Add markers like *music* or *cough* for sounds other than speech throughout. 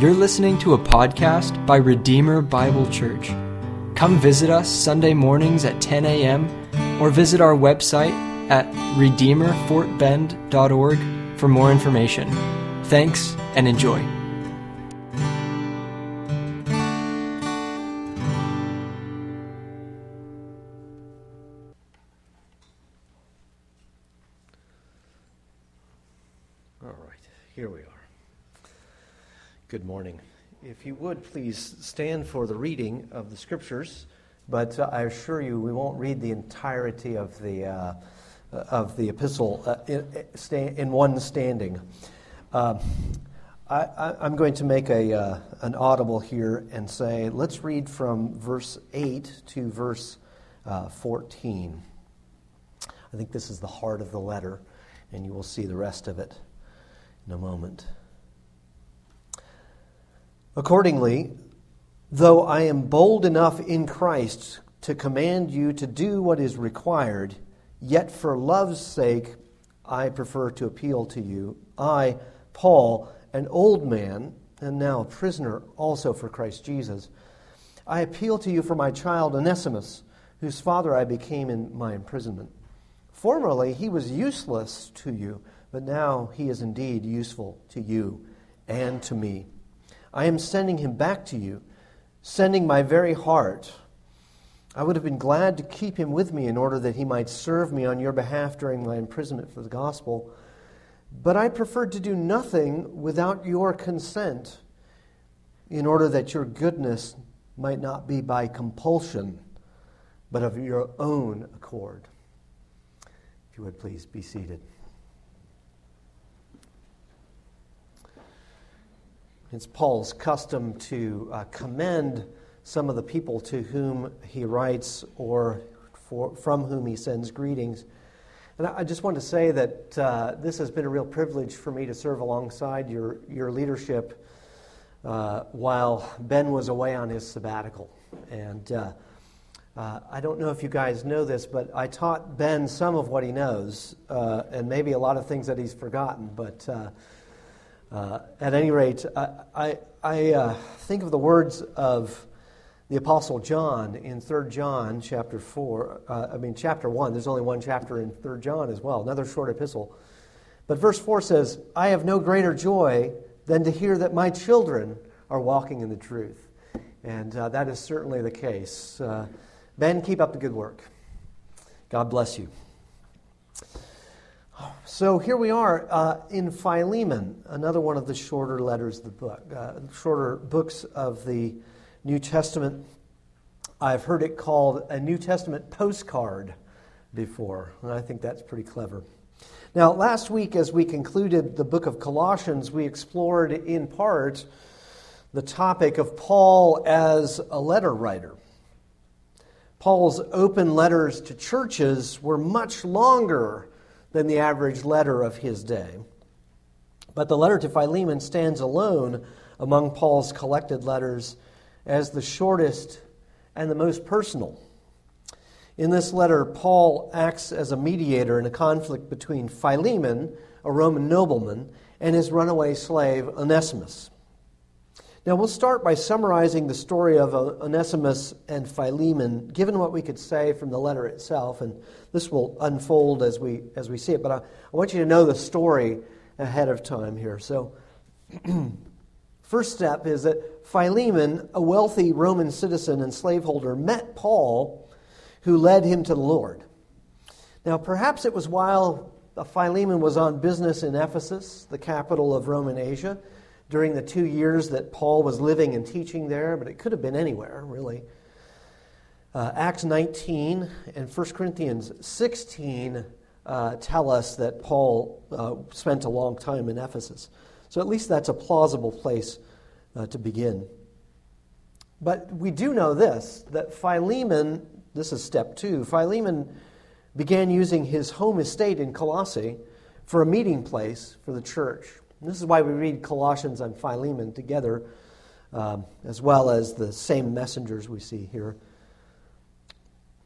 You're listening to a podcast by Redeemer Bible Church. Come visit us Sunday mornings at 10 a.m. or visit our website at redeemerfortbend.org for more information. Thanks and enjoy. Good morning. If you would please stand for the reading of the scriptures, but uh, I assure you we won't read the entirety of the, uh, of the epistle uh, in, in, one standing. Uh, I, am going to make a, uh, an audible here and say, let's read from verse 8 to verse uh, 14. I think this is the heart of the letter, and you will see the rest of it in a moment. Accordingly, though I am bold enough in Christ to command you to do what is required, yet for love's sake I prefer to appeal to you. I, Paul, an old man, and now a prisoner also for Christ Jesus, I appeal to you for my child Onesimus, whose father I became in my imprisonment. Formerly he was useless to you but now he is indeed useful to you and to me. I am sending him back to you, sending my very heart. I would have been glad to keep him with me in order that he might serve me on your behalf during my imprisonment for the gospel. But I preferred to do nothing without your consent, in order that your goodness might not be by compulsion, but of your own accord. If you would please be seated. It's Paul's custom to uh, commend some of the people to whom he writes or for, from whom he sends greetings. And I just want to say that uh, this has been a real privilege for me to serve alongside your, your leadership uh, while Ben was away on his sabbatical. And uh, uh I don't know if you guys know this, but I taught Ben some of what he knows, uh, and maybe a lot of things that he's forgotten. But uh, at any rate, I, I, I uh, think of the words of the Apostle John in 3 John chapter 4. Uh, I mean, chapter 1. There's only one chapter in 3 John as well, another short epistle. But verse 4 says, I have no greater joy than to hear that my children are walking in the truth. And uh, that is certainly the case. Uh, ben, keep up the good work. God bless you. So here we are uh, in Philemon, another one of the shorter letters of the book, uh, shorter books of the New Testament. I've heard it called a New Testament postcard before, and I think that's pretty clever. Now, last week, as we concluded the book of Colossians, we explored in part the topic of Paul as a letter writer. Paul's open letters to churches were much longer than the average letter of his day. But the letter to Philemon stands alone among Paul's collected letters as the shortest and the most personal. In this letter, Paul acts as a mediator in a conflict between Philemon, a Roman nobleman, and his runaway slave Onesimus. Now, we'll start by summarizing the story of uh, Onesimus and Philemon, given what we could say from the letter itself, and this will unfold as we, as we see it. But I, I want you to know the story ahead of time here. So, *clears throat* first step is that Philemon, a wealthy Roman citizen and slaveholder, met Paul, who led him to the Lord. Now, perhaps it was while Philemon was on business in Ephesus, the capital of Roman Asia during the two years that Paul was living and teaching there, but it could have been anywhere, really. Uh, Acts 19 and 1 Corinthians 16 uh, tell us that Paul uh, spent a long time in Ephesus. So at least that's a plausible place uh, to begin. But we do know this that Philemon, this is step two, Philemon began using his home estate in Colossae for a meeting place for the church. This is why we read Colossians and Philemon together, um, as well as the same messengers we see here.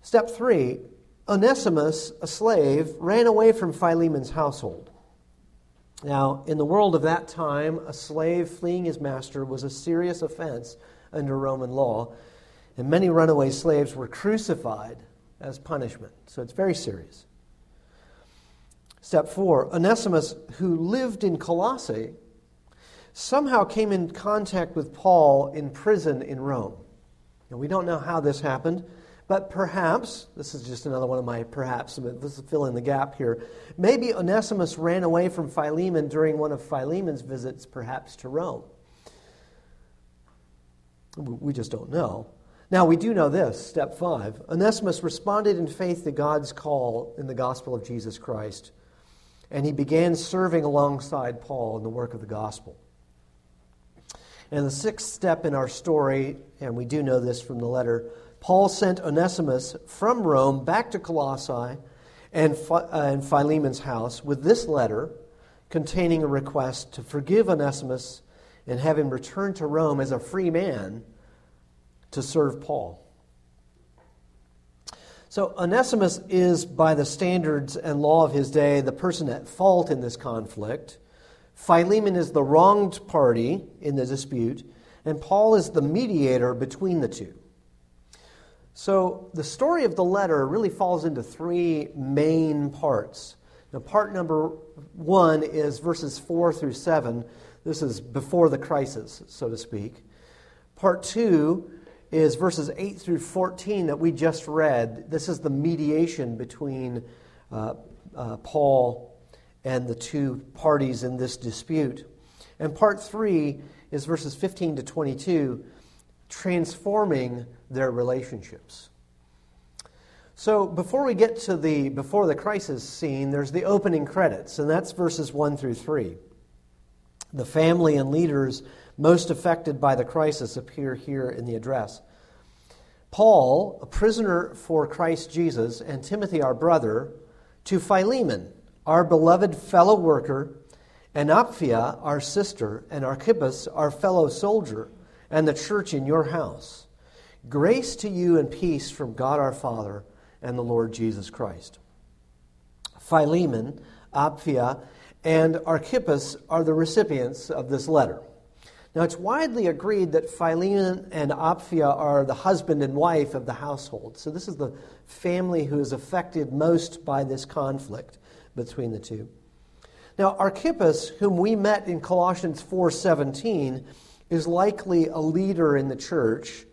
Step three Onesimus, a slave, ran away from Philemon's household. Now, in the world of that time, a slave fleeing his master was a serious offense under Roman law, and many runaway slaves were crucified as punishment. So it's very serious. Step four Onesimus, who lived in Colossae, somehow came in contact with Paul in prison in Rome. Now, we don't know how this happened. But perhaps, this is just another one of my perhaps, but this is fill in the gap here. Maybe Onesimus ran away from Philemon during one of Philemon's visits, perhaps to Rome. We just don't know. Now, we do know this, step five. Onesimus responded in faith to God's call in the gospel of Jesus Christ, and he began serving alongside Paul in the work of the gospel. And the sixth step in our story, and we do know this from the letter Paul sent Onesimus from Rome back to Colossae and, uh, Philemon's house with this letter containing a request to forgive Onesimus and have him return to Rome as a free man to serve Paul. So, Onesimus is, by the standards and law of his day, the person at fault in this conflict. Philemon is the wronged party in the dispute, and Paul is the mediator between the two. So the story of the letter really falls into three main parts. Now, part number one is verses 4 through 7. This is before the crisis, so to speak. Part two is verses 8 through 14 that we just read. This is the mediation between uh, uh, Paul and the two parties in this dispute. And part three is verses 15 to 22, transforming their relationships. So before we get to the before the crisis scene, there's the opening credits, and that's verses 1 through 3. The family and leaders most affected by the crisis appear here in the address. Paul, a prisoner for Christ Jesus, and Timothy, our brother, to Philemon, our beloved fellow worker, and Apphia, our sister, and Archippus, our fellow soldier, and the church in your house. Grace to you and peace from God our Father and the Lord Jesus Christ. Philemon, Apphia, and Archippus are the recipients of this letter. Now, it's widely agreed that Philemon and Apphia are the husband and wife of the household. So, this is the family who is affected most by this conflict between the two. Now, Archippus, whom we met in Colossians 4:17, is likely a leader in the church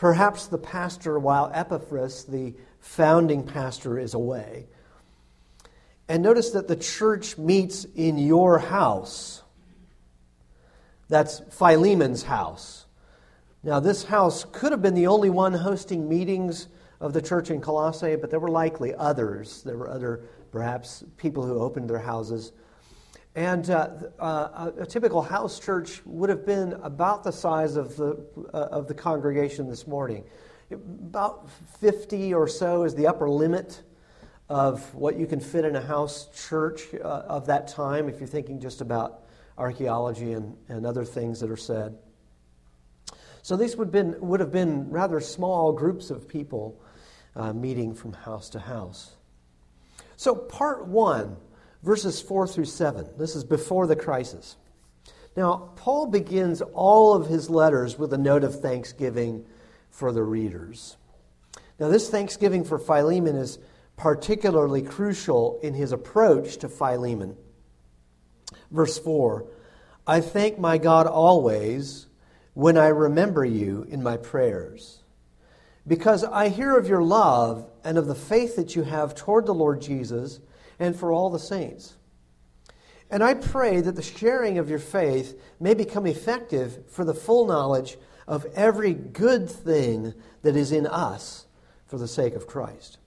Perhaps the pastor, while Epaphras, the founding pastor, is away. And notice that the church meets in your house. That's Philemon's house. Now, this house could have been the only one hosting meetings of the church in Colossae, but there were likely others. There were other, perhaps, people who opened their houses. And uh, uh, a typical house church would have been about the size of the, uh, of the congregation this morning. About 50 or so is the upper limit of what you can fit in a house church uh, of that time, if you're thinking just about archaeology and, and other things that are said. So these would, been, would have been rather small groups of people uh, meeting from house to house. So, part one verses 4 through 7. This is before the crisis. Now, Paul begins all of his letters with a note of thanksgiving for the readers. Now, this thanksgiving for Philemon is particularly crucial in his approach to Philemon. Verse 4 I thank my God always when I remember you in my prayers, because I hear of your love and of the faith that you have toward the Lord Jesus and for all the saints. And I pray that the sharing of your faith may become effective for the full knowledge of every good thing that is in us for the sake of Christ.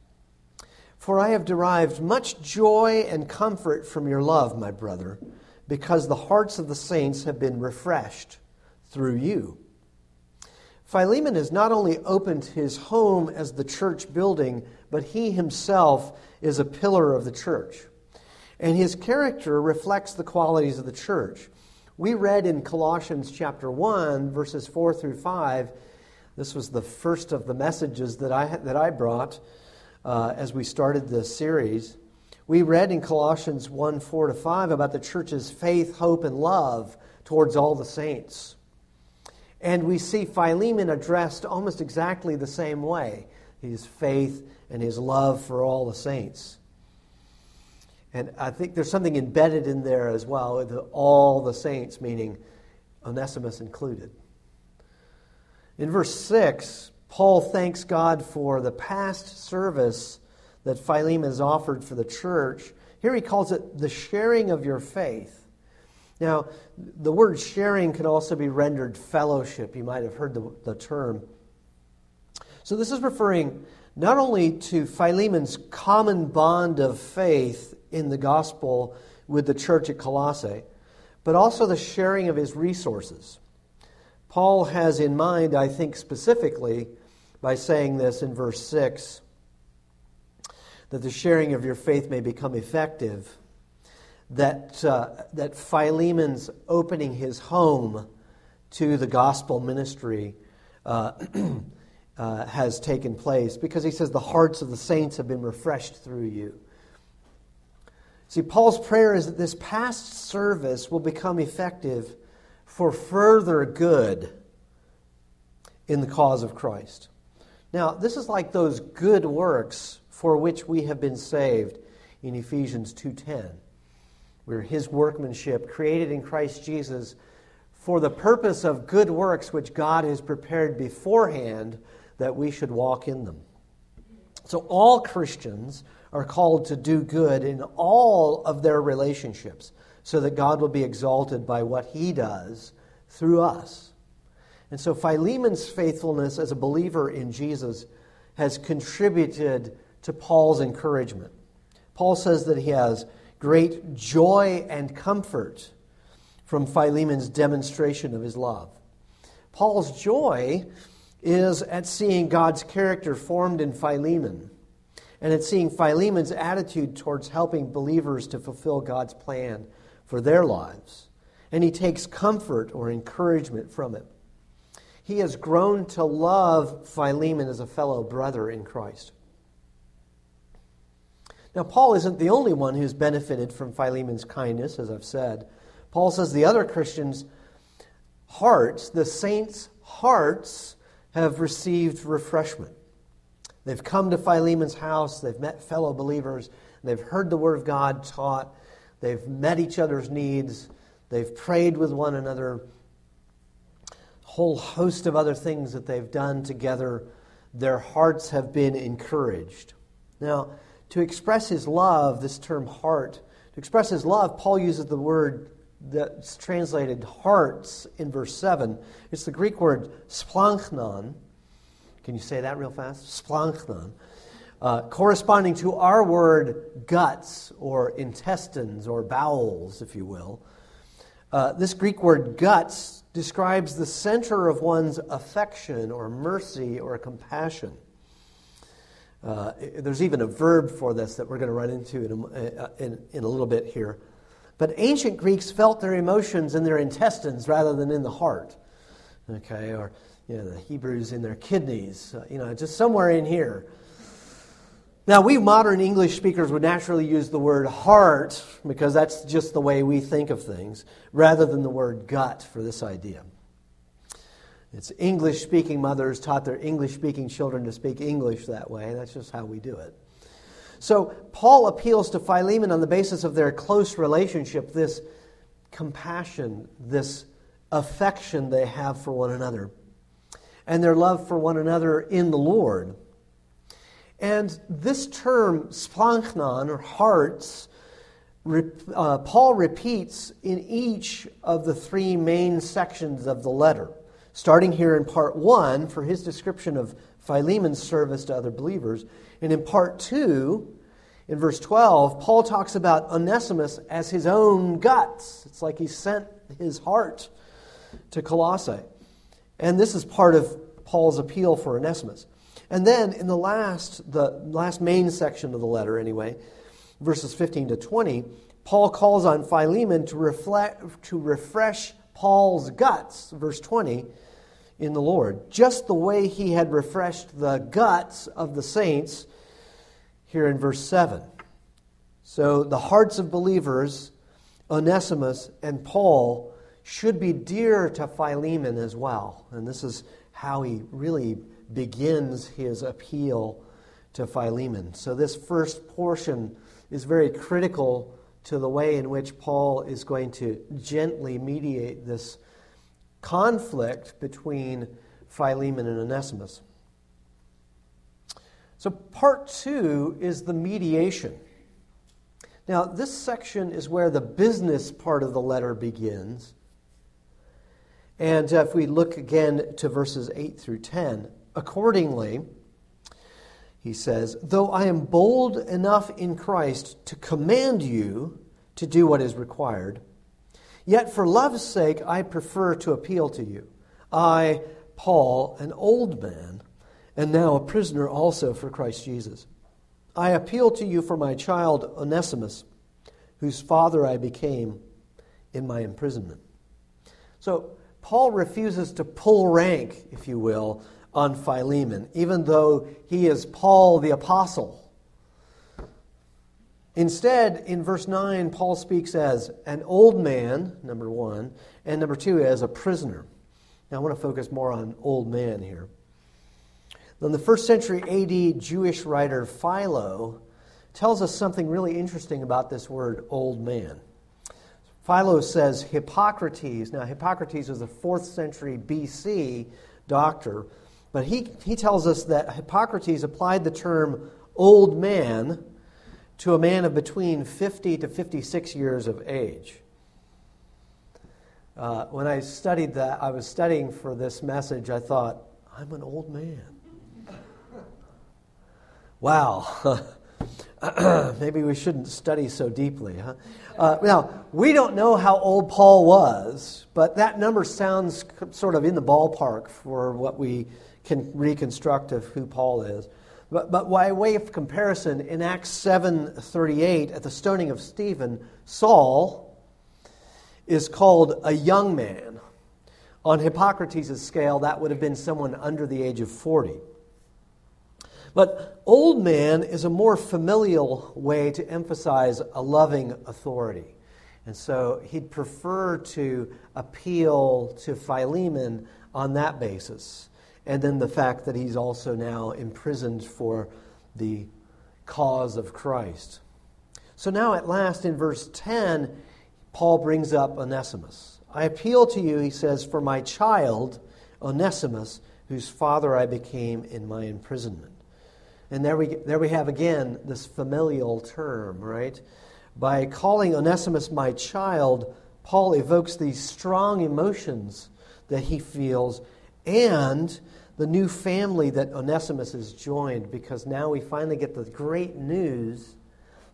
For I have derived much joy and comfort from your love, my brother, because the hearts of the saints have been refreshed through you. Philemon has not only opened his home as the church building, but he himself is a pillar of the church. And his character reflects the qualities of the church. We read in Colossians chapter 1, verses 4 through 5. This was the first of the messages that I, that I brought uh, as we started this series. We read in Colossians 1 4 to 5 about the church's faith, hope, and love towards all the saints. And we see Philemon addressed almost exactly the same way his faith and his love for all the saints. And I think there's something embedded in there as well, with all the saints, meaning Onesimus included. In verse 6, Paul thanks God for the past service that Philemon has offered for the church. Here he calls it the sharing of your faith. Now, the word sharing can also be rendered fellowship. You might have heard the, the term. So, this is referring not only to Philemon's common bond of faith in the gospel with the church at Colossae, but also the sharing of his resources. Paul has in mind, I think specifically, by saying this in verse 6, that the sharing of your faith may become effective, that, uh, that Philemon's opening his home to the gospel ministry uh, *clears throat* uh, has taken place, because he says the hearts of the saints have been refreshed through you. See, Paul's prayer is that this past service will become effective for further good in the cause of Christ. Now, this is like those good works for which we have been saved in Ephesians 2:10. We're his workmanship created in Christ Jesus for the purpose of good works which God has prepared beforehand that we should walk in them. So all Christians are called to do good in all of their relationships so that God will be exalted by what he does through us. And so Philemon's faithfulness as a believer in Jesus has contributed to Paul's encouragement. Paul says that he has great joy and comfort from Philemon's demonstration of his love. Paul's joy is at seeing God's character formed in Philemon and at seeing Philemon's attitude towards helping believers to fulfill God's plan for their lives. And he takes comfort or encouragement from it. He has grown to love Philemon as a fellow brother in Christ. Now, Paul isn't the only one who's benefited from Philemon's kindness, as I've said. Paul says the other Christians' hearts, the saints' hearts, have received refreshment. They've come to Philemon's house, they've met fellow believers, they've heard the Word of God taught, they've met each other's needs, they've prayed with one another, a whole host of other things that they've done together. Their hearts have been encouraged. Now, to express his love, this term heart, to express his love, Paul uses the word that's translated hearts in verse 7. It's the Greek word splanchnon, can you say that real fast? Splanchnon. Uh, corresponding to our word guts or intestines or bowels, if you will. Uh, this Greek word guts describes the center of one's affection or mercy or compassion. Uh, there's even a verb for this that we're going to run into in a, uh, in, in a little bit here. But ancient Greeks felt their emotions in their intestines rather than in the heart. Okay, or you know, the Hebrews in their kidneys, uh, you know, just somewhere in here. Now, we modern English speakers would naturally use the word heart because that's just the way we think of things, rather than the word gut for this idea. It's English speaking mothers taught their English speaking children to speak English that way. That's just how we do it. So, Paul appeals to Philemon on the basis of their close relationship, this compassion, this affection they have for one another and their love for one another in the Lord. And this term, splanchnon, or hearts, uh, Paul repeats in each of the three main sections of the letter. Starting here in part one, for his description of Philemon's service to other believers. And in part two, in verse 12, Paul talks about Onesimus as his own guts. It's like he sent his heart to Colossae. And this is part of Paul's appeal for Onesimus. And then in the last, the last main section of the letter, anyway, verses 15 to 20, Paul calls on Philemon to, reflect, to refresh Paul's guts, verse 20, in the Lord, just the way he had refreshed the guts of the saints here in verse 7. So the hearts of believers, Onesimus and Paul, should be dear to Philemon as well. And this is how he really begins his appeal to Philemon. So this first portion is very critical to the way in which Paul is going to gently mediate this conflict between Philemon and Onesimus. So, part two is the mediation. Now, this section is where the business part of the letter begins. And if we look again to verses 8 through 10, accordingly, he says, Though I am bold enough in Christ to command you to do what is required, yet for love's sake I prefer to appeal to you. I, Paul, an old man, and now a prisoner also for Christ Jesus. I appeal to you for my child Onesimus, whose father I became in my imprisonment. So, Paul refuses to pull rank, if you will, on Philemon, even though he is Paul the Apostle. Instead, in verse 9, Paul speaks as an old man, number one, and number two, as a prisoner. Now, I want to focus more on old man here. Then the first century AD Jewish writer Philo tells us something really interesting about this word old man. Philo says Hippocrates, now Hippocrates was a 4th century BC doctor, but he, he tells us that Hippocrates applied the term old man to a man of between 50 to 56 years of age. Uh, when I studied that, I was studying for this message, I thought, I'm an old man. wow. *laughs* Maybe we shouldn't study so deeply, huh? Uh, now, we don't know how old Paul was, but that number sounds sort of in the ballpark for what we can reconstruct of who Paul is. But, but by way of comparison, in Acts 7.38, at the stoning of Stephen, Saul is called a young man. On Hippocrates' scale, that would have been someone under the age of 40. But old man is a more familial way to emphasize a loving authority. And so he'd prefer to appeal to Philemon on that basis and then the fact that he's also now imprisoned for the cause of Christ. So now, at last, in verse 10, Paul brings up Onesimus. I appeal to you, he says, for my child, Onesimus, whose father I became in my imprisonment. And there we, there we have again this familial term, right? By calling Onesimus my child, Paul evokes these strong emotions that he feels and the new family that Onesimus has joined because now we finally get the great news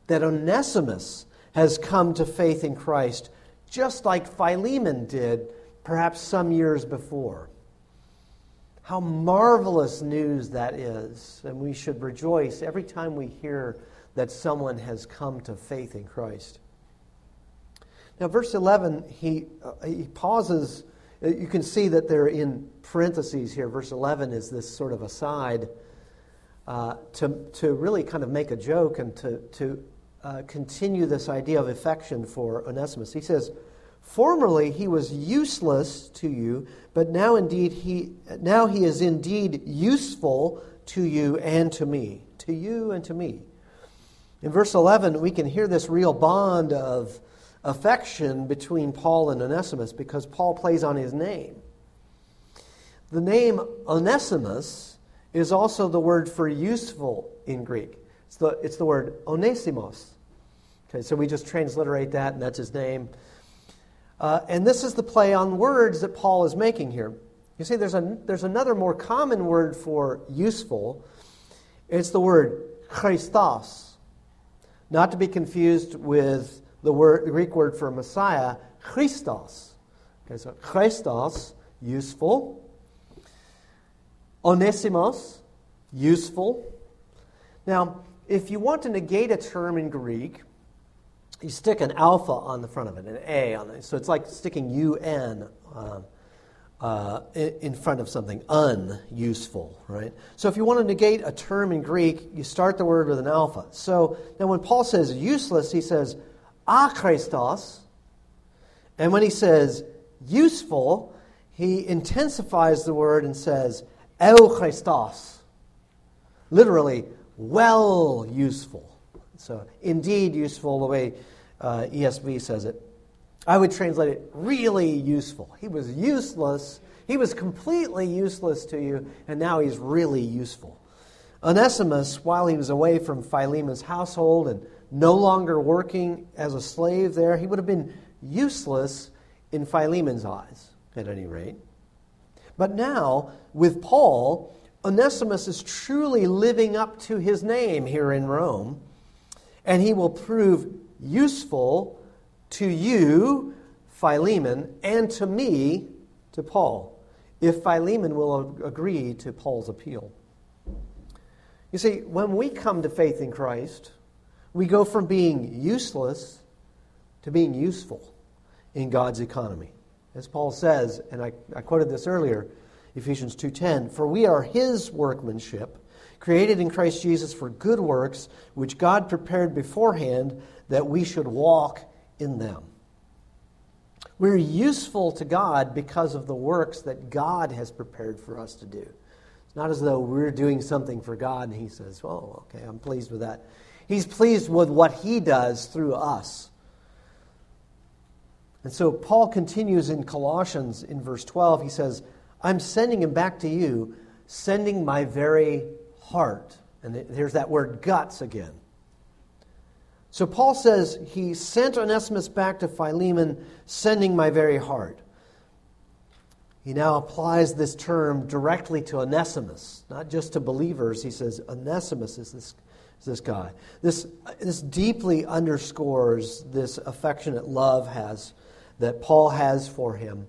that Onesimus has come to faith in Christ just like Philemon did perhaps some years before. How marvelous news that is, and we should rejoice every time we hear that someone has come to faith in Christ. Now, verse 11, he, uh, he pauses you can see that they're in parentheses here. Verse 11 is this sort of aside uh, to, to really kind of make a joke and to, to uh, continue this idea of affection for Onesimus. He says, Formerly he was useless to you, but now indeed he now he is indeed useful to you and to me. To you and to me. In verse 11, we can hear this real bond of affection between Paul and Onesimus because Paul plays on his name. The name Onesimus is also the word for useful in Greek. It's the, it's the word onesimos. Okay, so we just transliterate that, and that's his name. Uh, and this is the play on words that Paul is making here. You see, there's, a, there's another more common word for useful. It's the word chrestos, not to be confused with the, word, the Greek word for Messiah, Christos. Okay, so chrestos, useful. Onesimos, useful. Now, if you want to negate a term in Greek, you stick an alpha on the front of it, an A on it. So it's like sticking UN uh, uh, in front of something, unuseful, right? So if you want to negate a term in Greek, you start the word with an alpha. So now when Paul says useless, he says achrestos. And when he says useful, he intensifies the word and says euchrestos. Literally, well useful. So indeed useful, the way uh, ESV says it. I would translate it really useful. He was useless. He was completely useless to you, and now he's really useful. Onesimus, while he was away from Philemon's household and no longer working as a slave there, he would have been useless in Philemon's eyes, at any rate. But now, with Paul, Onesimus is truly living up to his name here in Rome, and he will prove useful to you, Philemon, and to me, to Paul, if Philemon will agree to Paul's appeal. You see, when we come to faith in Christ, we go from being useless to being useful in God's economy. As Paul says, and I, I quoted this earlier, Ephesians 2:10, "For we are his workmanship, created in Christ Jesus for good works, which God prepared beforehand that we should walk in them. We're useful to God because of the works that God has prepared for us to do. It's not as though we're doing something for God and He says, Oh, okay, I'm pleased with that. He's pleased with what He does through us. And so Paul continues in Colossians in verse 12. He says, I'm sending him back to you, sending my very heart. And there's that word guts again. So Paul says he sent Onesimus back to Philemon, sending my very heart. He now applies this term directly to Onesimus, not just to believers. He says Onesimus is this, is this guy. This, this deeply underscores this affectionate love has that Paul has for him.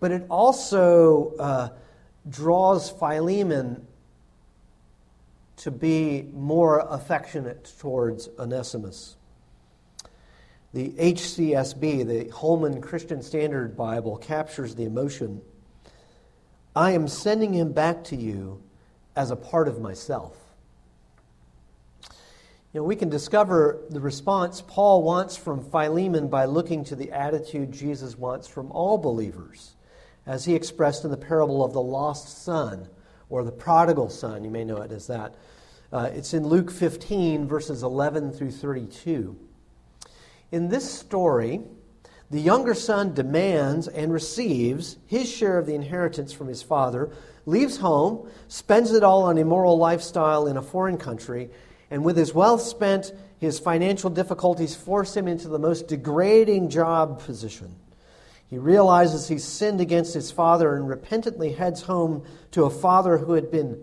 But it also uh, draws Philemon to be more affectionate towards Onesimus. The HCSB, the Holman Christian Standard Bible, captures the emotion I am sending him back to you as a part of myself. You know, we can discover the response Paul wants from Philemon by looking to the attitude Jesus wants from all believers, as he expressed in the parable of the lost son, or the prodigal son. You may know it as that. Uh, it's in Luke 15, verses 11 through 32. In this story, the younger son demands and receives his share of the inheritance from his father, leaves home, spends it all on immoral lifestyle in a foreign country, and with his wealth spent, his financial difficulties force him into the most degrading job position. He realizes he's sinned against his father and repentantly heads home to a father who had been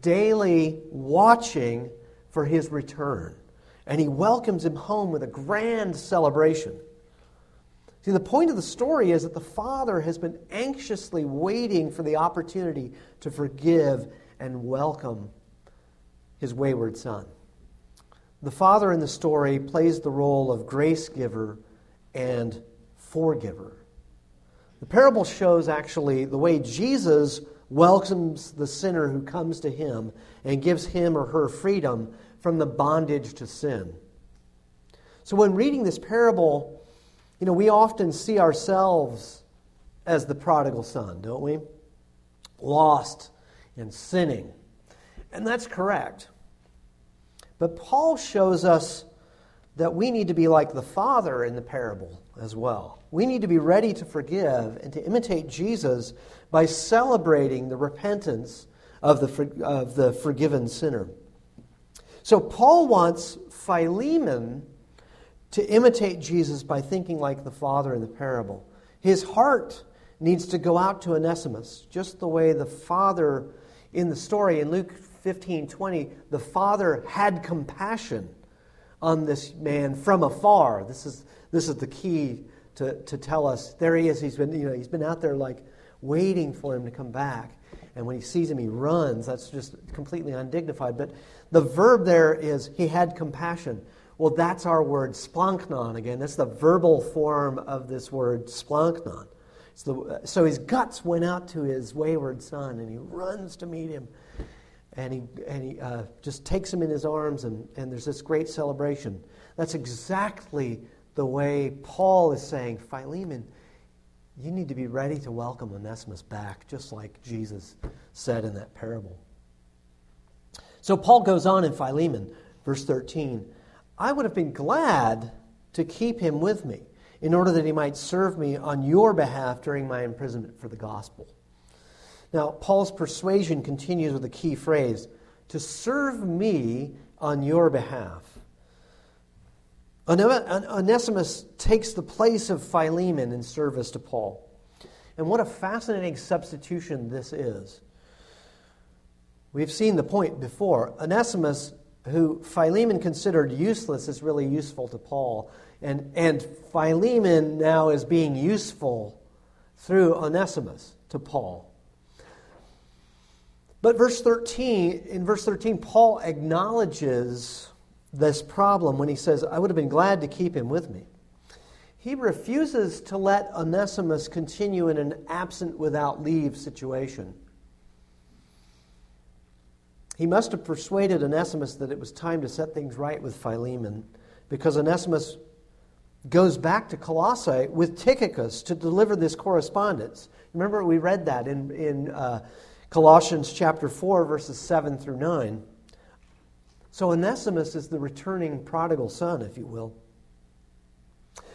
daily watching for his return. And he welcomes him home with a grand celebration. See, the point of the story is that the father has been anxiously waiting for the opportunity to forgive and welcome his wayward son. The father in the story plays the role of grace giver and forgiver. The parable shows actually the way Jesus welcomes the sinner who comes to him and gives him or her freedom from the bondage to sin. So when reading this parable, you know, we often see ourselves as the prodigal son, don't we? Lost and sinning. And that's correct. But Paul shows us that we need to be like the father in the parable as well. We need to be ready to forgive and to imitate Jesus by celebrating the repentance of the, of the forgiven sinner. So, Paul wants Philemon to imitate Jesus by thinking like the father in the parable. His heart needs to go out to Onesimus, just the way the father in the story in Luke 15 20, the father had compassion on this man from afar. This is, this is the key to, to tell us there he is. He's been, you know, he's been out there like waiting for him to come back. And when he sees him, he runs. That's just completely undignified. But the verb there is he had compassion. Well, that's our word splanchnon again. That's the verbal form of this word splanchnon. So, so his guts went out to his wayward son, and he runs to meet him. And he, and he uh, just takes him in his arms, and, and there's this great celebration. That's exactly the way Paul is saying, Philemon, you need to be ready to welcome Onesimus back, just like Jesus said in that parable. So Paul goes on in Philemon, verse 13 I would have been glad to keep him with me in order that he might serve me on your behalf during my imprisonment for the gospel. Now, Paul's persuasion continues with a key phrase to serve me on your behalf. Onesimus takes the place of Philemon in service to Paul. And what a fascinating substitution this is. We've seen the point before. Onesimus, who Philemon considered useless, is really useful to Paul. And, and Philemon now is being useful through Onesimus to Paul. But verse 13, in verse 13, Paul acknowledges this problem when he says, I would have been glad to keep him with me. He refuses to let Onesimus continue in an absent without leave situation. He must have persuaded Onesimus that it was time to set things right with Philemon because Onesimus goes back to Colossae with Tychicus to deliver this correspondence. Remember, we read that in, in uh, Colossians chapter 4, verses 7 through 9. So Onesimus is the returning prodigal son, if you will.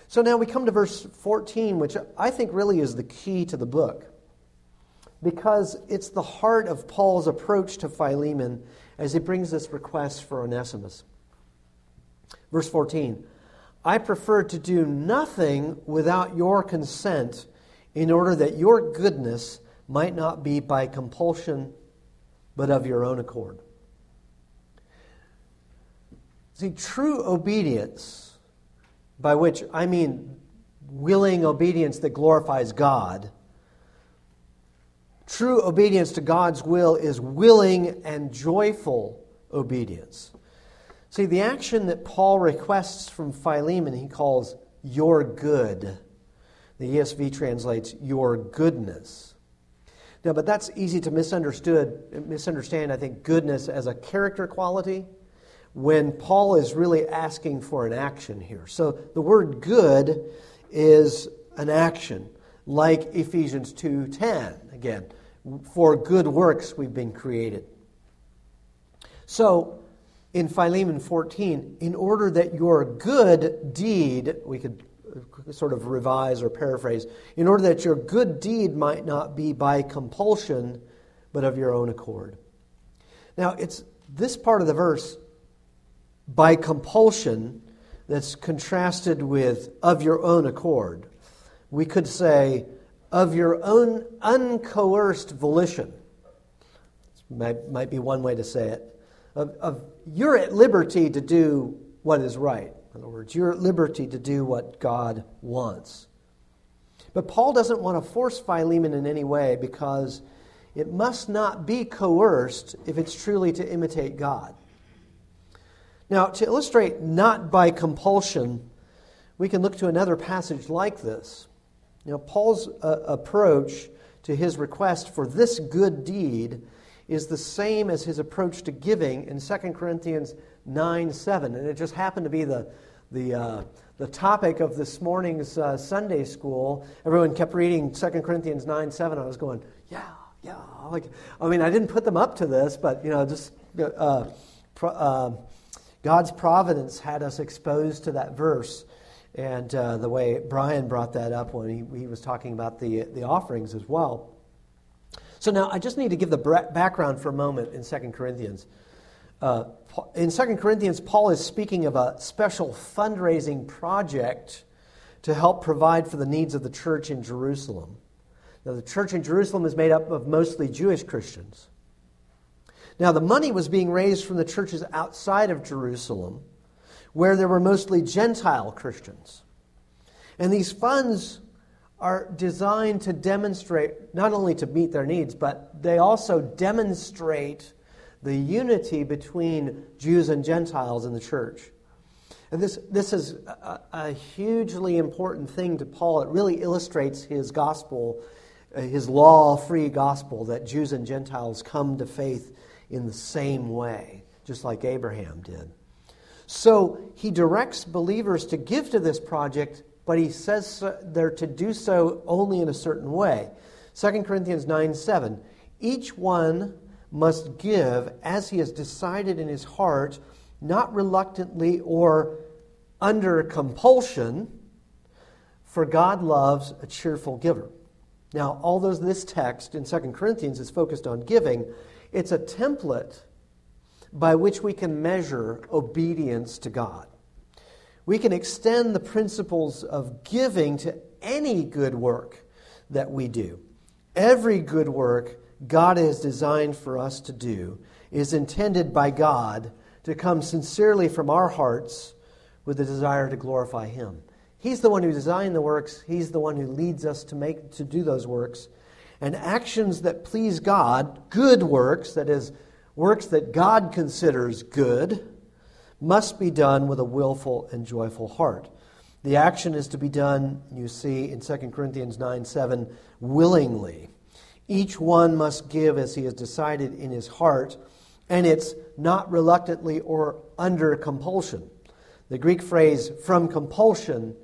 So now we come to verse 14, which I think really is the key to the book because it's the heart of Paul's approach to Philemon as he brings this request for Onesimus. Verse 14 I prefer to do nothing without your consent in order that your goodness might not be by compulsion, but of your own accord. See, true obedience, by which I mean willing obedience that glorifies God, True obedience to God's will is willing and joyful obedience. See, the action that Paul requests from Philemon, he calls your good. The ESV translates your goodness. But that's easy to misunderstood, misunderstand, I think, goodness as a character quality when Paul is really asking for an action here. So the word good is an action, like Ephesians 2:10. Again, for good works we've been created. So, in Philemon 14, in order that your good deed, we could sort of revise or paraphrase, in order that your good deed might not be by compulsion, but of your own accord. Now, it's this part of the verse, by compulsion, that's contrasted with of your own accord. We could say, of your own uncoerced volition. Might, might be one way to say it. Of, of you're at liberty to do what is right. In other words, you're at liberty to do what God wants. But Paul doesn't want to force Philemon in any way because it must not be coerced if it's truly to imitate God. Now, to illustrate not by compulsion, we can look to another passage like this. Know, Paul's uh, approach to his request for this good deed is the same as his approach to giving in 2 Corinthians 9 7. And it just happened to be the, the, uh, the topic of this morning's uh, Sunday school. Everyone kept reading 2 Corinthians 9 7. I was going, yeah, yeah. Like, I mean, I didn't put them up to this, but, you know, just uh, pro, uh, God's providence had us exposed to that verse and uh, the way Brian brought that up when he, he was talking about the, the offerings as well. So now I just need to give the background for a moment in 2 Corinthians. Uh, in 2 Corinthians, Paul is speaking of a special fundraising project to help provide for the needs of the church in Jerusalem. Now, the church in Jerusalem is made up of mostly Jewish Christians. Now, the money was being raised from the churches outside of Jerusalem where there were mostly Gentile Christians. And these funds are designed to demonstrate, not only to meet their needs, but they also demonstrate the unity between Jews and Gentiles in the church. And this, this is a, a hugely important thing to Paul. It really illustrates his gospel, uh, his law free gospel, that Jews and Gentiles come to faith in the same way, just like Abraham did. So he directs believers to give to this project, but he says they're to do so only in a certain way. 2 Corinthians 9 7. Each one must give as he has decided in his heart, not reluctantly or under compulsion, for God loves a cheerful giver. Now, although this text in 2 Corinthians is focused on giving, it's a template by which we can measure obedience to God. We can extend the principles of giving to any good work that we do. Every good work God has designed for us to do is intended by God to come sincerely from our hearts with the desire to glorify Him. He's the one who designed the works, He's the one who leads us to, make, to do those works. And actions that please God, good works, that is, works that God considers good, must be done with a willful and joyful heart. The action is to be done, you see, in 2 Corinthians 9 7, willingly. Each one must give as he has decided in his heart, and it's not reluctantly or under compulsion. The Greek phrase from compulsion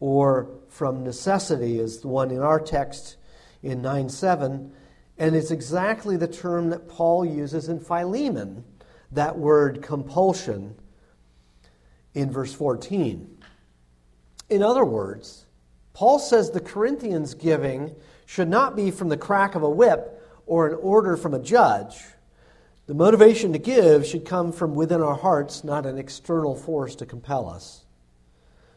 or from necessity is the one in our text in 9 7, and it's exactly the term that Paul uses in Philemon, that word compulsion, in verse 14. In other words, Paul says the Corinthians' giving should not be from the crack of a whip or an order from a judge. The motivation to give should come from within our hearts, not an external force to compel us.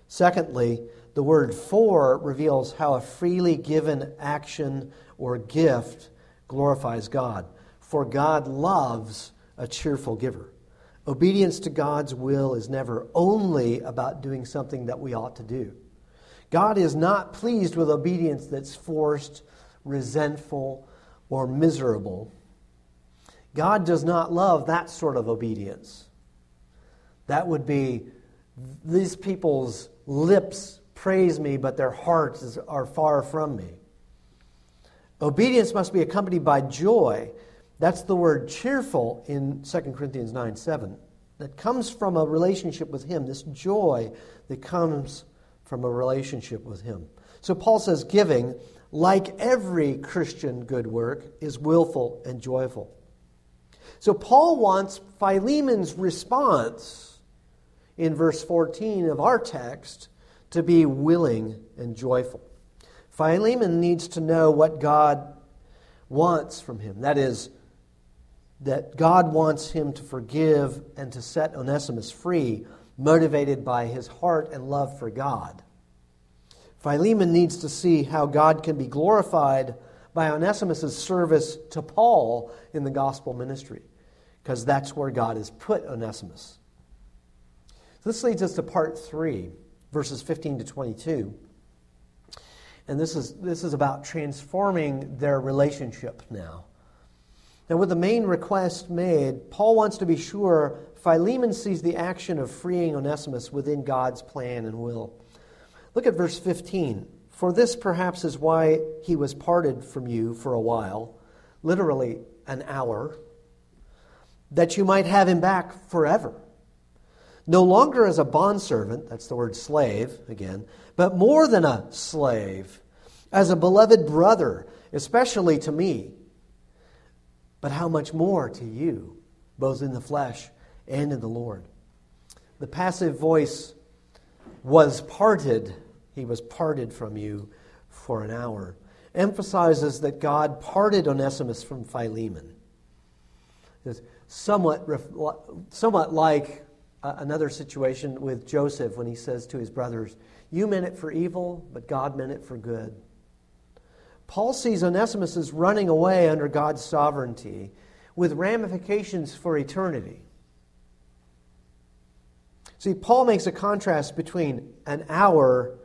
Secondly, the word for reveals how a freely given action or gift glorifies God. For God loves a cheerful giver. Obedience to God's will is never only about doing something that we ought to do. God is not pleased with obedience that's forced, resentful, or miserable. God does not love that sort of obedience. That would be these people's lips praise me, but their hearts are far from me. Obedience must be accompanied by joy. That's the word cheerful in 2 Corinthians 9 7. That comes from a relationship with Him, this joy that comes from a relationship with Him. So Paul says, giving, like every Christian good work, is willful and joyful. So Paul wants Philemon's response in verse 14 of our text to be willing and joyful. Philemon needs to know what God wants from him. That is, that God wants him to forgive and to set Onesimus free motivated by his heart and love for God. Philemon needs to see how God can be glorified by Onesimus' service to Paul in the gospel ministry, because that's where God has put Onesimus. This leads us to part three, verses 15 to 22. And this is, this is about transforming their relationship now. Now, with the main request made, Paul wants to be sure Philemon sees the action of freeing Onesimus within God's plan and will. Look at verse 15. For this perhaps is why he was parted from you for a while, literally an hour, that you might have him back forever. No longer as a bondservant, that's the word slave again, but more than a slave, as a beloved brother, especially to me. But how much more to you, both in the flesh and in the Lord. The passive voice was parted, he was parted from you for an hour, emphasizes that God parted Onesimus from Philemon. It's somewhat, somewhat like uh, another situation with Joseph when he says to his brothers, You meant it for evil, but God meant it for good. Paul sees Onesimus as running away under God's sovereignty with ramifications for eternity. See, Paul makes a contrast between an hour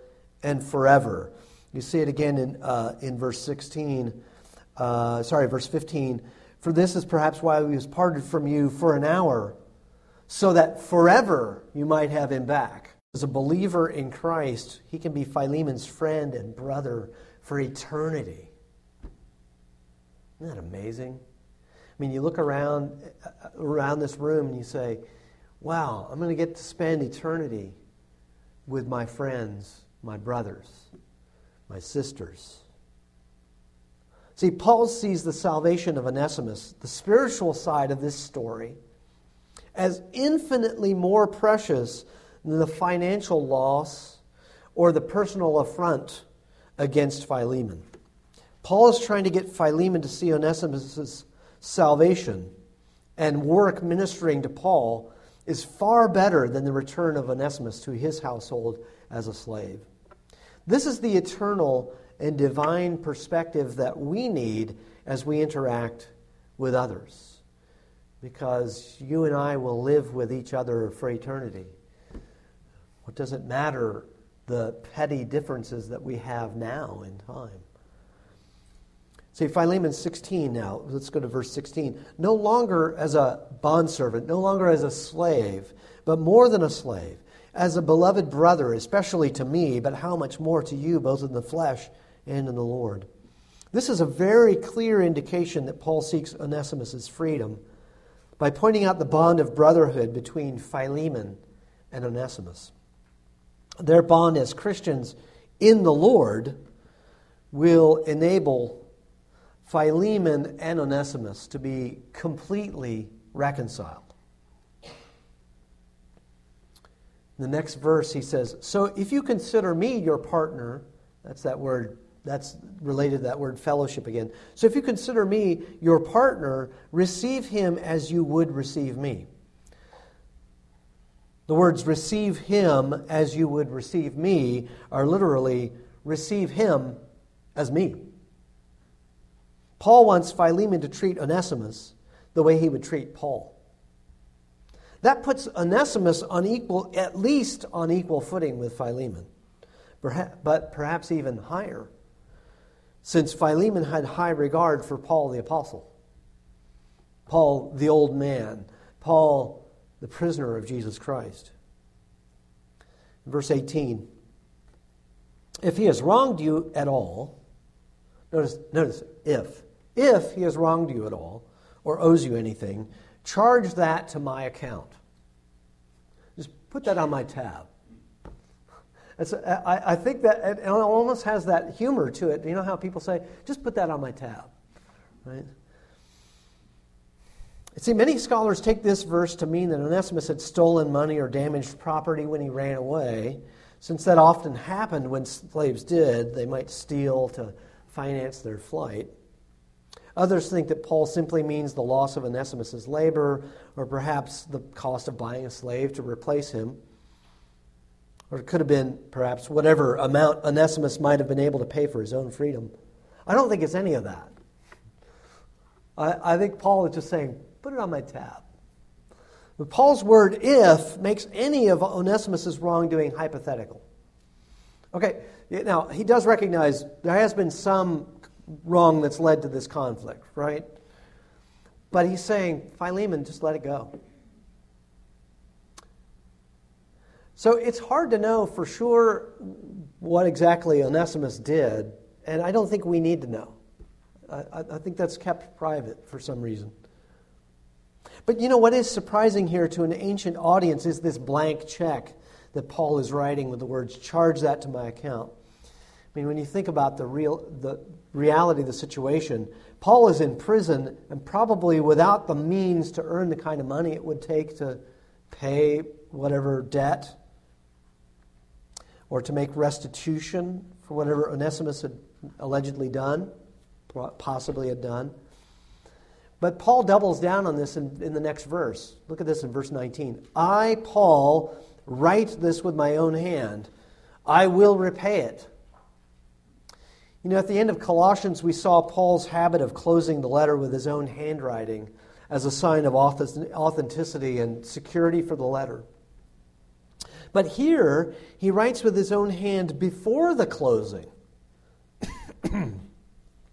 and forever. You see it again in, uh, in verse 16, uh, sorry, verse 15. For this is perhaps why he was parted from you for an hour, so that forever you might have him back. As a believer in Christ, he can be Philemon's friend and brother for eternity. Isn't that amazing? I mean, you look around around this room and you say, "Wow, I'm going to get to spend eternity with my friends, my brothers, my sisters." See, Paul sees the salvation of Onesimus, the spiritual side of this story, as infinitely more precious than the financial loss or the personal affront against Philemon. Paul is trying to get Philemon to see Onesimus' salvation and work ministering to Paul is far better than the return of Onesimus to his household as a slave. This is the eternal and divine perspective that we need as we interact with others. Because you and I will live with each other for eternity. What does it matter the petty differences that we have now in time? See, Philemon 16 now, let's go to verse 16. No longer as a bondservant, no longer as a slave, but more than a slave, as a beloved brother, especially to me, but how much more to you, both in the flesh and in the Lord. This is a very clear indication that Paul seeks Onesimus' freedom by pointing out the bond of brotherhood between Philemon and Onesimus. Their bond as Christians in the Lord will enable Philemon and Onesimus to be completely reconciled. In the next verse, he says, So if you consider me your partner, that's that word that's related to that word fellowship again. So if you consider me your partner, receive him as you would receive me. The words receive him as you would receive me are literally receive him as me. Paul wants Philemon to treat Onesimus the way he would treat Paul. That puts Onesimus on equal, at least on equal footing with Philemon, but perhaps even higher since Philemon had high regard for Paul the Apostle, Paul the old man, Paul the prisoner of Jesus Christ. Verse 18 If he has wronged you at all, notice, notice if, if he has wronged you at all or owes you anything, charge that to my account. Just put that on my tab. I, I think that it almost has that humor to it. You know how people say, just put that on my tab, right? See, many scholars take this verse to mean that Onesimus had stolen money or damaged property when he ran away. Since that often happened when slaves did, they might steal to finance their flight. Others think that Paul simply means the loss of Onesimus' labor, or perhaps the cost of buying a slave to replace him. Or it could have been perhaps whatever amount Onesimus might have been able to pay for his own freedom. I don't think it's any of that. I, I think Paul is just saying, put it on my tab. But Paul's word if makes any of Onesimus' wrongdoing hypothetical. Okay, now he does recognize there has been some wrong that's led to this conflict, right? But he's saying, Philemon, just let it go. So it's hard to know for sure what exactly Onesimus did, and I don't think we need to know. I, I, think that's kept private for some reason. But you know what is surprising here to an ancient audience is this blank check that Paul is writing with the words, charge that to my account. I mean, when you think about the, real, the reality of the situation, Paul is in prison and probably without the means to earn the kind of money it would take to pay whatever debt or to make restitution for whatever Onesimus had allegedly done, possibly had done. But Paul doubles down on this in, in, the next verse. Look at this in verse 19. I, Paul, write this with my own hand. I will repay it. You know, at the end of Colossians, we saw Paul's habit of closing the letter with his own handwriting as a sign of authenticity and security for the letter. But here, he writes with his own hand before the closing. *coughs*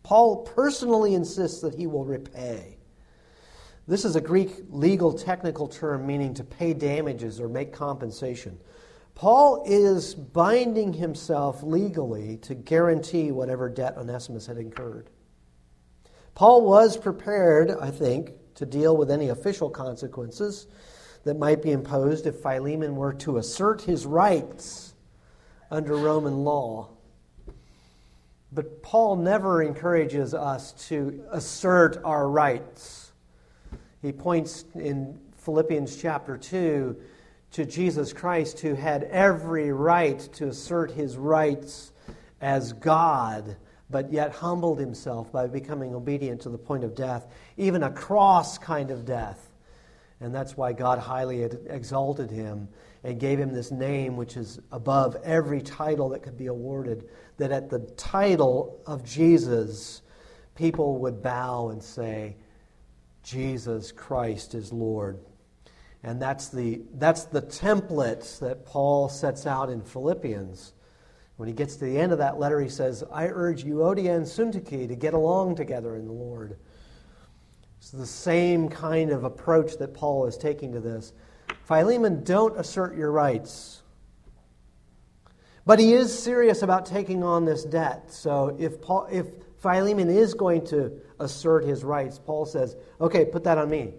Paul personally insists that he will repay. This is a Greek legal technical term meaning to pay damages or make compensation. Paul is binding himself legally to guarantee whatever debt Onesimus had incurred. Paul was prepared, I think, to deal with any official consequences that might be imposed if Philemon were to assert his rights under Roman law. But Paul never encourages us to assert our rights he points in Philippians chapter 2 to Jesus Christ, who had every right to assert his rights as God, but yet humbled himself by becoming obedient to the point of death, even a cross kind of death. And that's why God highly exalted him and gave him this name, which is above every title that could be awarded. That at the title of Jesus, people would bow and say, Jesus Christ is Lord. And that's the, that's the template that Paul sets out in Philippians. When he gets to the end of that letter, he says, I urge Euodia and Syntyche to get along together in the Lord. It's the same kind of approach that Paul is taking to this. Philemon, don't assert your rights. But he is serious about taking on this debt. So if, Paul, if Philemon is going to assert his rights, Paul says, okay, put that on me.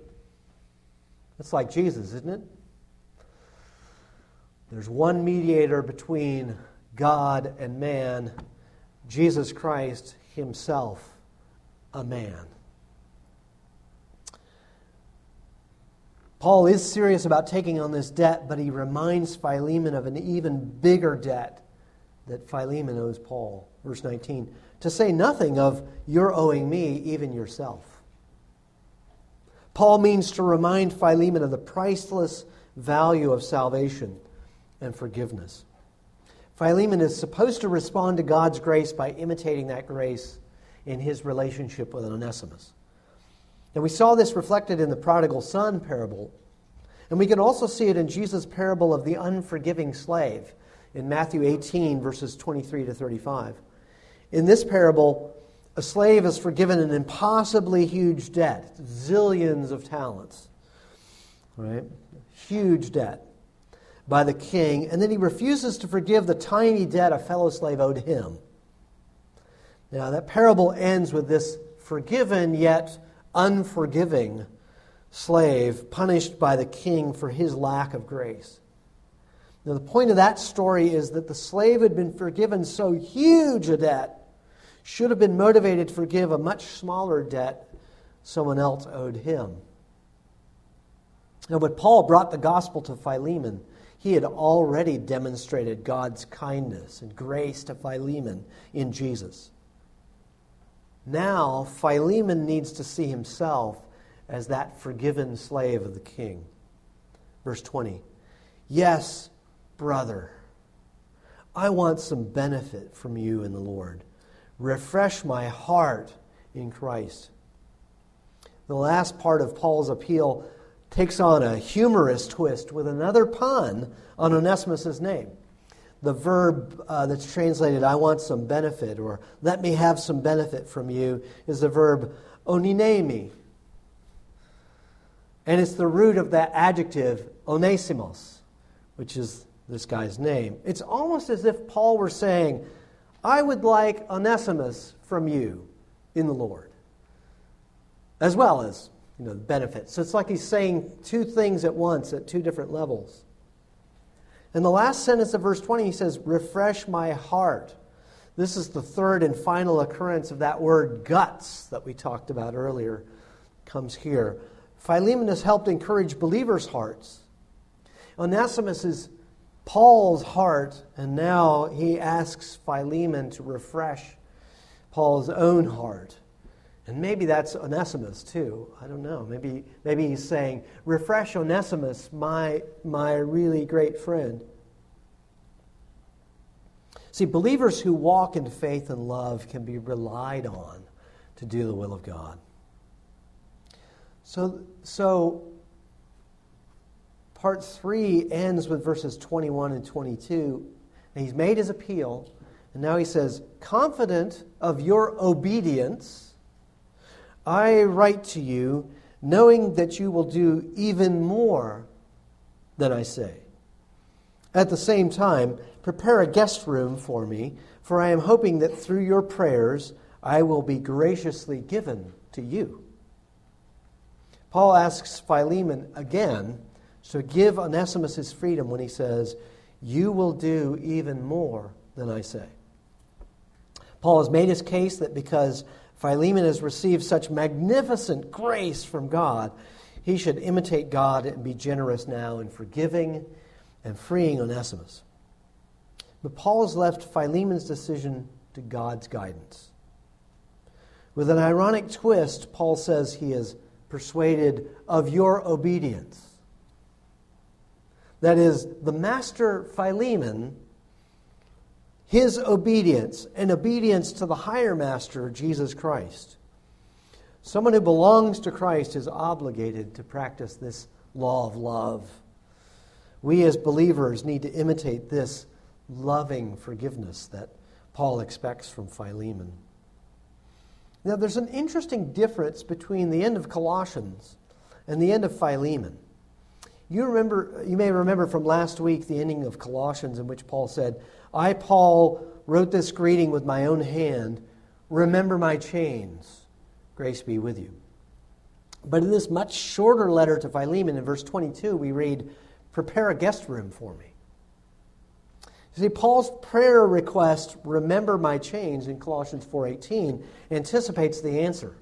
It's like Jesus, isn't it? There's one mediator between God and man, Jesus Christ himself, a man. Paul is serious about taking on this debt, but he reminds Philemon of an even bigger debt that Philemon owes Paul. Verse 19 to say nothing of you're owing me even yourself. Paul means to remind Philemon of the priceless value of salvation and forgiveness. Philemon is supposed to respond to God's grace by imitating that grace in his relationship with Onesimus. And we saw this reflected in the prodigal son parable. And we can also see it in Jesus' parable of the unforgiving slave in Matthew 18, verses 23 to 35. In this parable, a slave is forgiven an impossibly huge debt, zillions of talents, right? Huge debt by the king, and then he refuses to forgive the tiny debt a fellow slave owed him. Now, that parable ends with this forgiven yet unforgiving slave punished by the king for his lack of grace. Now, the point of that story is that the slave had been forgiven so huge a debt should have been motivated to forgive a much smaller debt someone else owed him. Now, when Paul brought the gospel to Philemon, he had already demonstrated God's kindness and grace to Philemon in Jesus. Now, Philemon needs to see himself as that forgiven slave of the king. Verse 20 Yes, brother, I want some benefit from you in the Lord refresh my heart in Christ. The last part of Paul's appeal takes on a humorous twist with another pun on Onesimus' name. The verb uh, that's translated, I want some benefit, or let me have some benefit from you, is the verb oninemi. And it's the root of that adjective, onesimos, which is this guy's name. It's almost as if Paul were saying, I would like Onesimus from you in the Lord, as well as you know, the benefits. So it's like he's saying two things at once at two different levels. In the last sentence of verse 20, he says, Refresh my heart. This is the third and final occurrence of that word guts that we talked about earlier, comes here. Philemon has helped encourage believers' hearts. Onesimus is Paul's heart, and now he asks Philemon to refresh Paul's own heart. And maybe that's Onesimus too. I don't know. Maybe, maybe he's saying, refresh Onesimus, my, my really great friend. See, believers who walk in faith and love can be relied on to do the will of God. So, so Part 3 ends with verses 21 and 22. And he's made his appeal, and now he says, Confident of your obedience, I write to you, knowing that you will do even more than I say. At the same time, prepare a guest room for me, for I am hoping that through your prayers I will be graciously given to you. Paul asks Philemon again to give Onesimus his freedom when he says, You will do even more than I say. Paul has made his case that because Philemon has received such magnificent grace from God, he should imitate God and be generous now in forgiving and freeing Onesimus. But Paul has left Philemon's decision to God's guidance. With an ironic twist, Paul says he is persuaded of your obedience. That is, the master Philemon, his obedience and obedience to the higher master, Jesus Christ. Someone who belongs to Christ is obligated to practice this law of love. We as believers need to imitate this loving forgiveness that Paul expects from Philemon. Now, there's an interesting difference between the end of Colossians and the end of Philemon. You, remember, you may remember from last week the ending of Colossians, in which Paul said, I, Paul, wrote this greeting with my own hand. Remember my chains. Grace be with you. But in this much shorter letter to Philemon, in verse 22, we read, Prepare a guest room for me. You see, Paul's prayer request, remember my chains, in Colossians 4.18, anticipates the answer.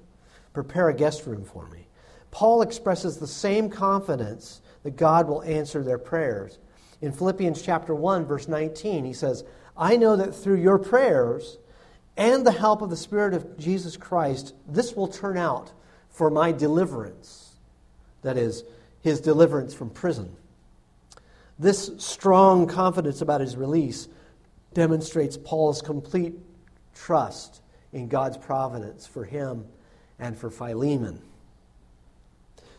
Prepare a guest room for me. Paul expresses the same confidence that God will answer their prayers. In Philippians chapter 1, verse 19, he says, I know that through your prayers and the help of the Spirit of Jesus Christ, this will turn out for my deliverance. That is, his deliverance from prison. This strong confidence about his release demonstrates Paul's complete trust in God's providence for him and for Philemon.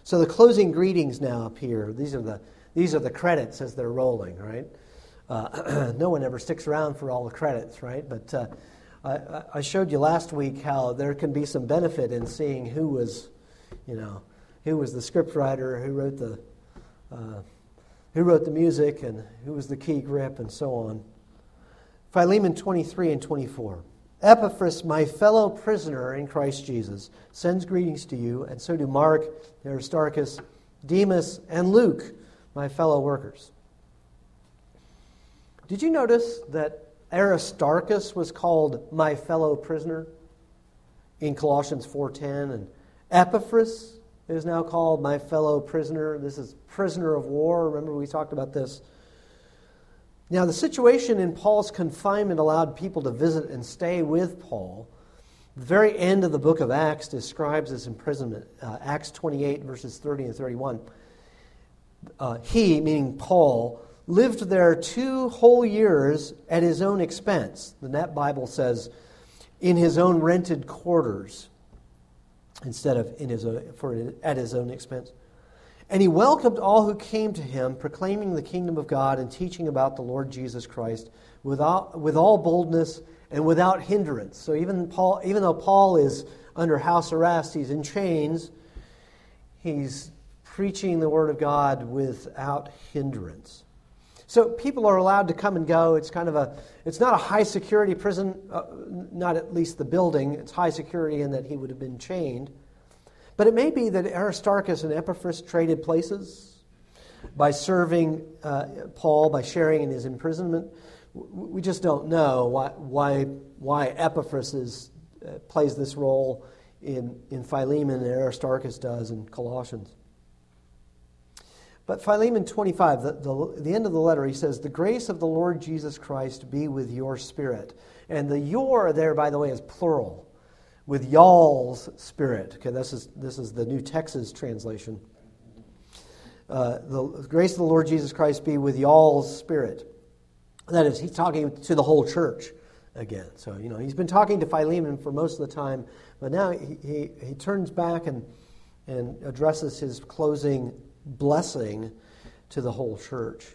So the closing greetings now appear. These are the, these are the credits as they're rolling, right? Uh, *clears throat* no one ever sticks around for all the credits, right? But uh, I, I, showed you last week how there can be some benefit in seeing who was, you know, who was the scriptwriter, who wrote the, uh, who wrote the music, and who was the key grip, and so on. Philemon 23 and 24. Epaphras, my fellow prisoner in Christ Jesus, sends greetings to you, and so do Mark, Aristarchus, Demas, and Luke, my fellow workers. Did you notice that Aristarchus was called my fellow prisoner in Colossians 4:10 and Epaphras is now called my fellow prisoner. This is prisoner of war. Remember we talked about this now, the situation in Paul's confinement allowed people to visit and stay with Paul. The very end of the book of Acts describes this imprisonment. Uh, Acts 28, verses 30 and 31. Uh, he, meaning Paul, lived there two whole years at his own expense. The Net Bible says, in his own rented quarters, instead of in his own, for, at his own expense. And he welcomed all who came to him, proclaiming the kingdom of God and teaching about the Lord Jesus Christ with all boldness and without hindrance. So even, Paul, even though Paul is under house arrest, he's in chains, he's preaching the word of God without hindrance. So people are allowed to come and go. It's kind of a, it's not a high security prison, uh, not at least the building. It's high security in that he would have been chained. But it may be that Aristarchus and Epaphras traded places by serving uh, Paul, by sharing in his imprisonment. We just don't know why, why, why Epaphras is, uh, plays this role in, in Philemon and Aristarchus does in Colossians. But Philemon 25, the, the, the, end of the letter, he says, The grace of the Lord Jesus Christ be with your spirit. And the your there, by the way, is plural with y'all's spirit. Okay, this is, this is the New Texas translation. Uh, the grace of the Lord Jesus Christ be with y'all's spirit. That is, he's talking to the whole church again. So, you know, he's been talking to Philemon for most of the time, but now he, he, he turns back and, and addresses his closing blessing to the whole church.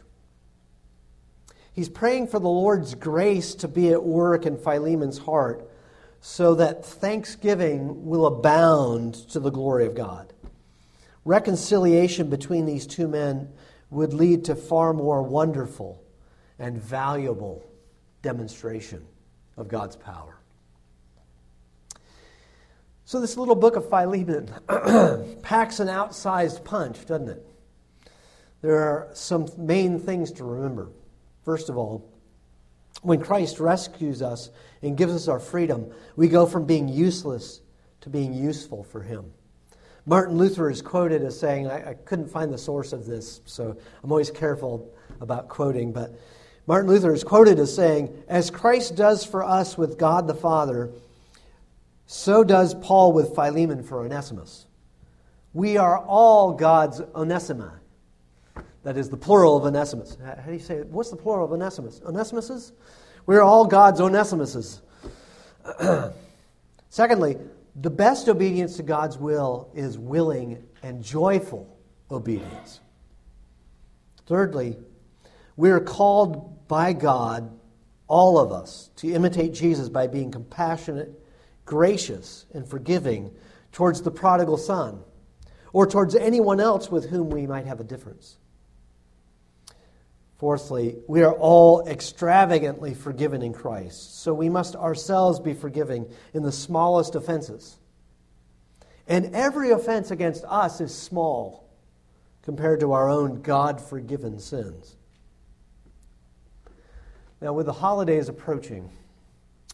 He's praying for the Lord's grace to be at work in Philemon's heart so that thanksgiving will abound to the glory of God. reconciliation between these two men would lead to far more wonderful and valuable demonstration of God's power. So, this little book of Philemon *clears throat* packs an outsized punch, doesn't it? There are some main things to remember. First of all, when Christ rescues us and gives us our freedom, we go from being useless to being useful for Him. Martin Luther is quoted as saying, I, I, couldn't find the source of this, so I'm always careful about quoting, but Martin Luther is quoted as saying, As Christ does for us with God the Father, so does Paul with Philemon for Onesimus. We are all God's Onesima. That is the plural of Onesimus. How do you say it? What's the plural of Onesimus? Onesimuses? We're all God's Onesimuses. *clears throat* Secondly, the best obedience to God's will is willing and joyful obedience. Thirdly, we are called by God, all of us, to imitate Jesus by being compassionate, gracious, and forgiving towards the prodigal son or towards anyone else with whom we might have a difference. Fourthly, we are all extravagantly forgiven in Christ, so we must ourselves be forgiving in the smallest offenses. And every offense against us is small compared to our own God forgiven sins. Now, with the holidays approaching,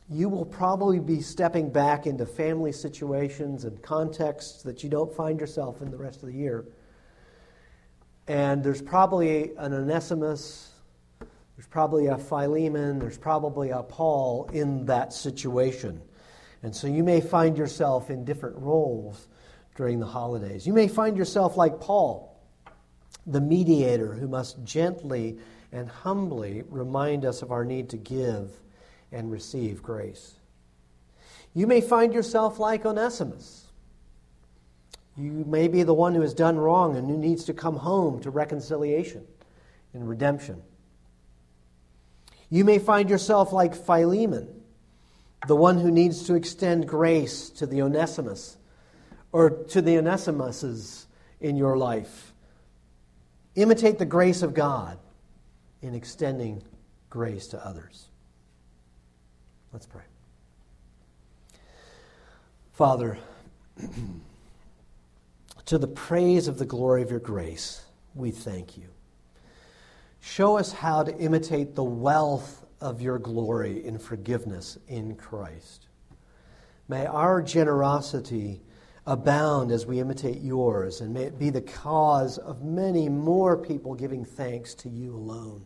you will probably be stepping back into family situations and contexts that you don't find yourself in the rest of the year. And there's probably an Onesimus, there's probably a Philemon, there's probably a Paul in that situation. And so you may find yourself in different roles during the holidays. You may find yourself like Paul, the mediator who must gently and humbly remind us of our need to give and receive grace. You may find yourself like Onesimus you may be the one who has done wrong and who needs to come home to reconciliation and redemption. You may find yourself like Philemon, the one who needs to extend grace to the Onesimus or to the Onesimuses in your life. Imitate the grace of God in extending grace to others. Let's pray. Father, *clears throat* To the praise of the glory of your grace, we thank you. Show us how to imitate the wealth of your glory in forgiveness in Christ. May our generosity abound as we imitate yours, and may it be the cause of many more people giving thanks to you alone.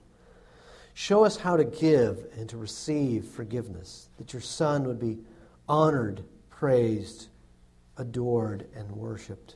Show us how to give and to receive forgiveness, that your Son would be honored, praised, adored, and worshiped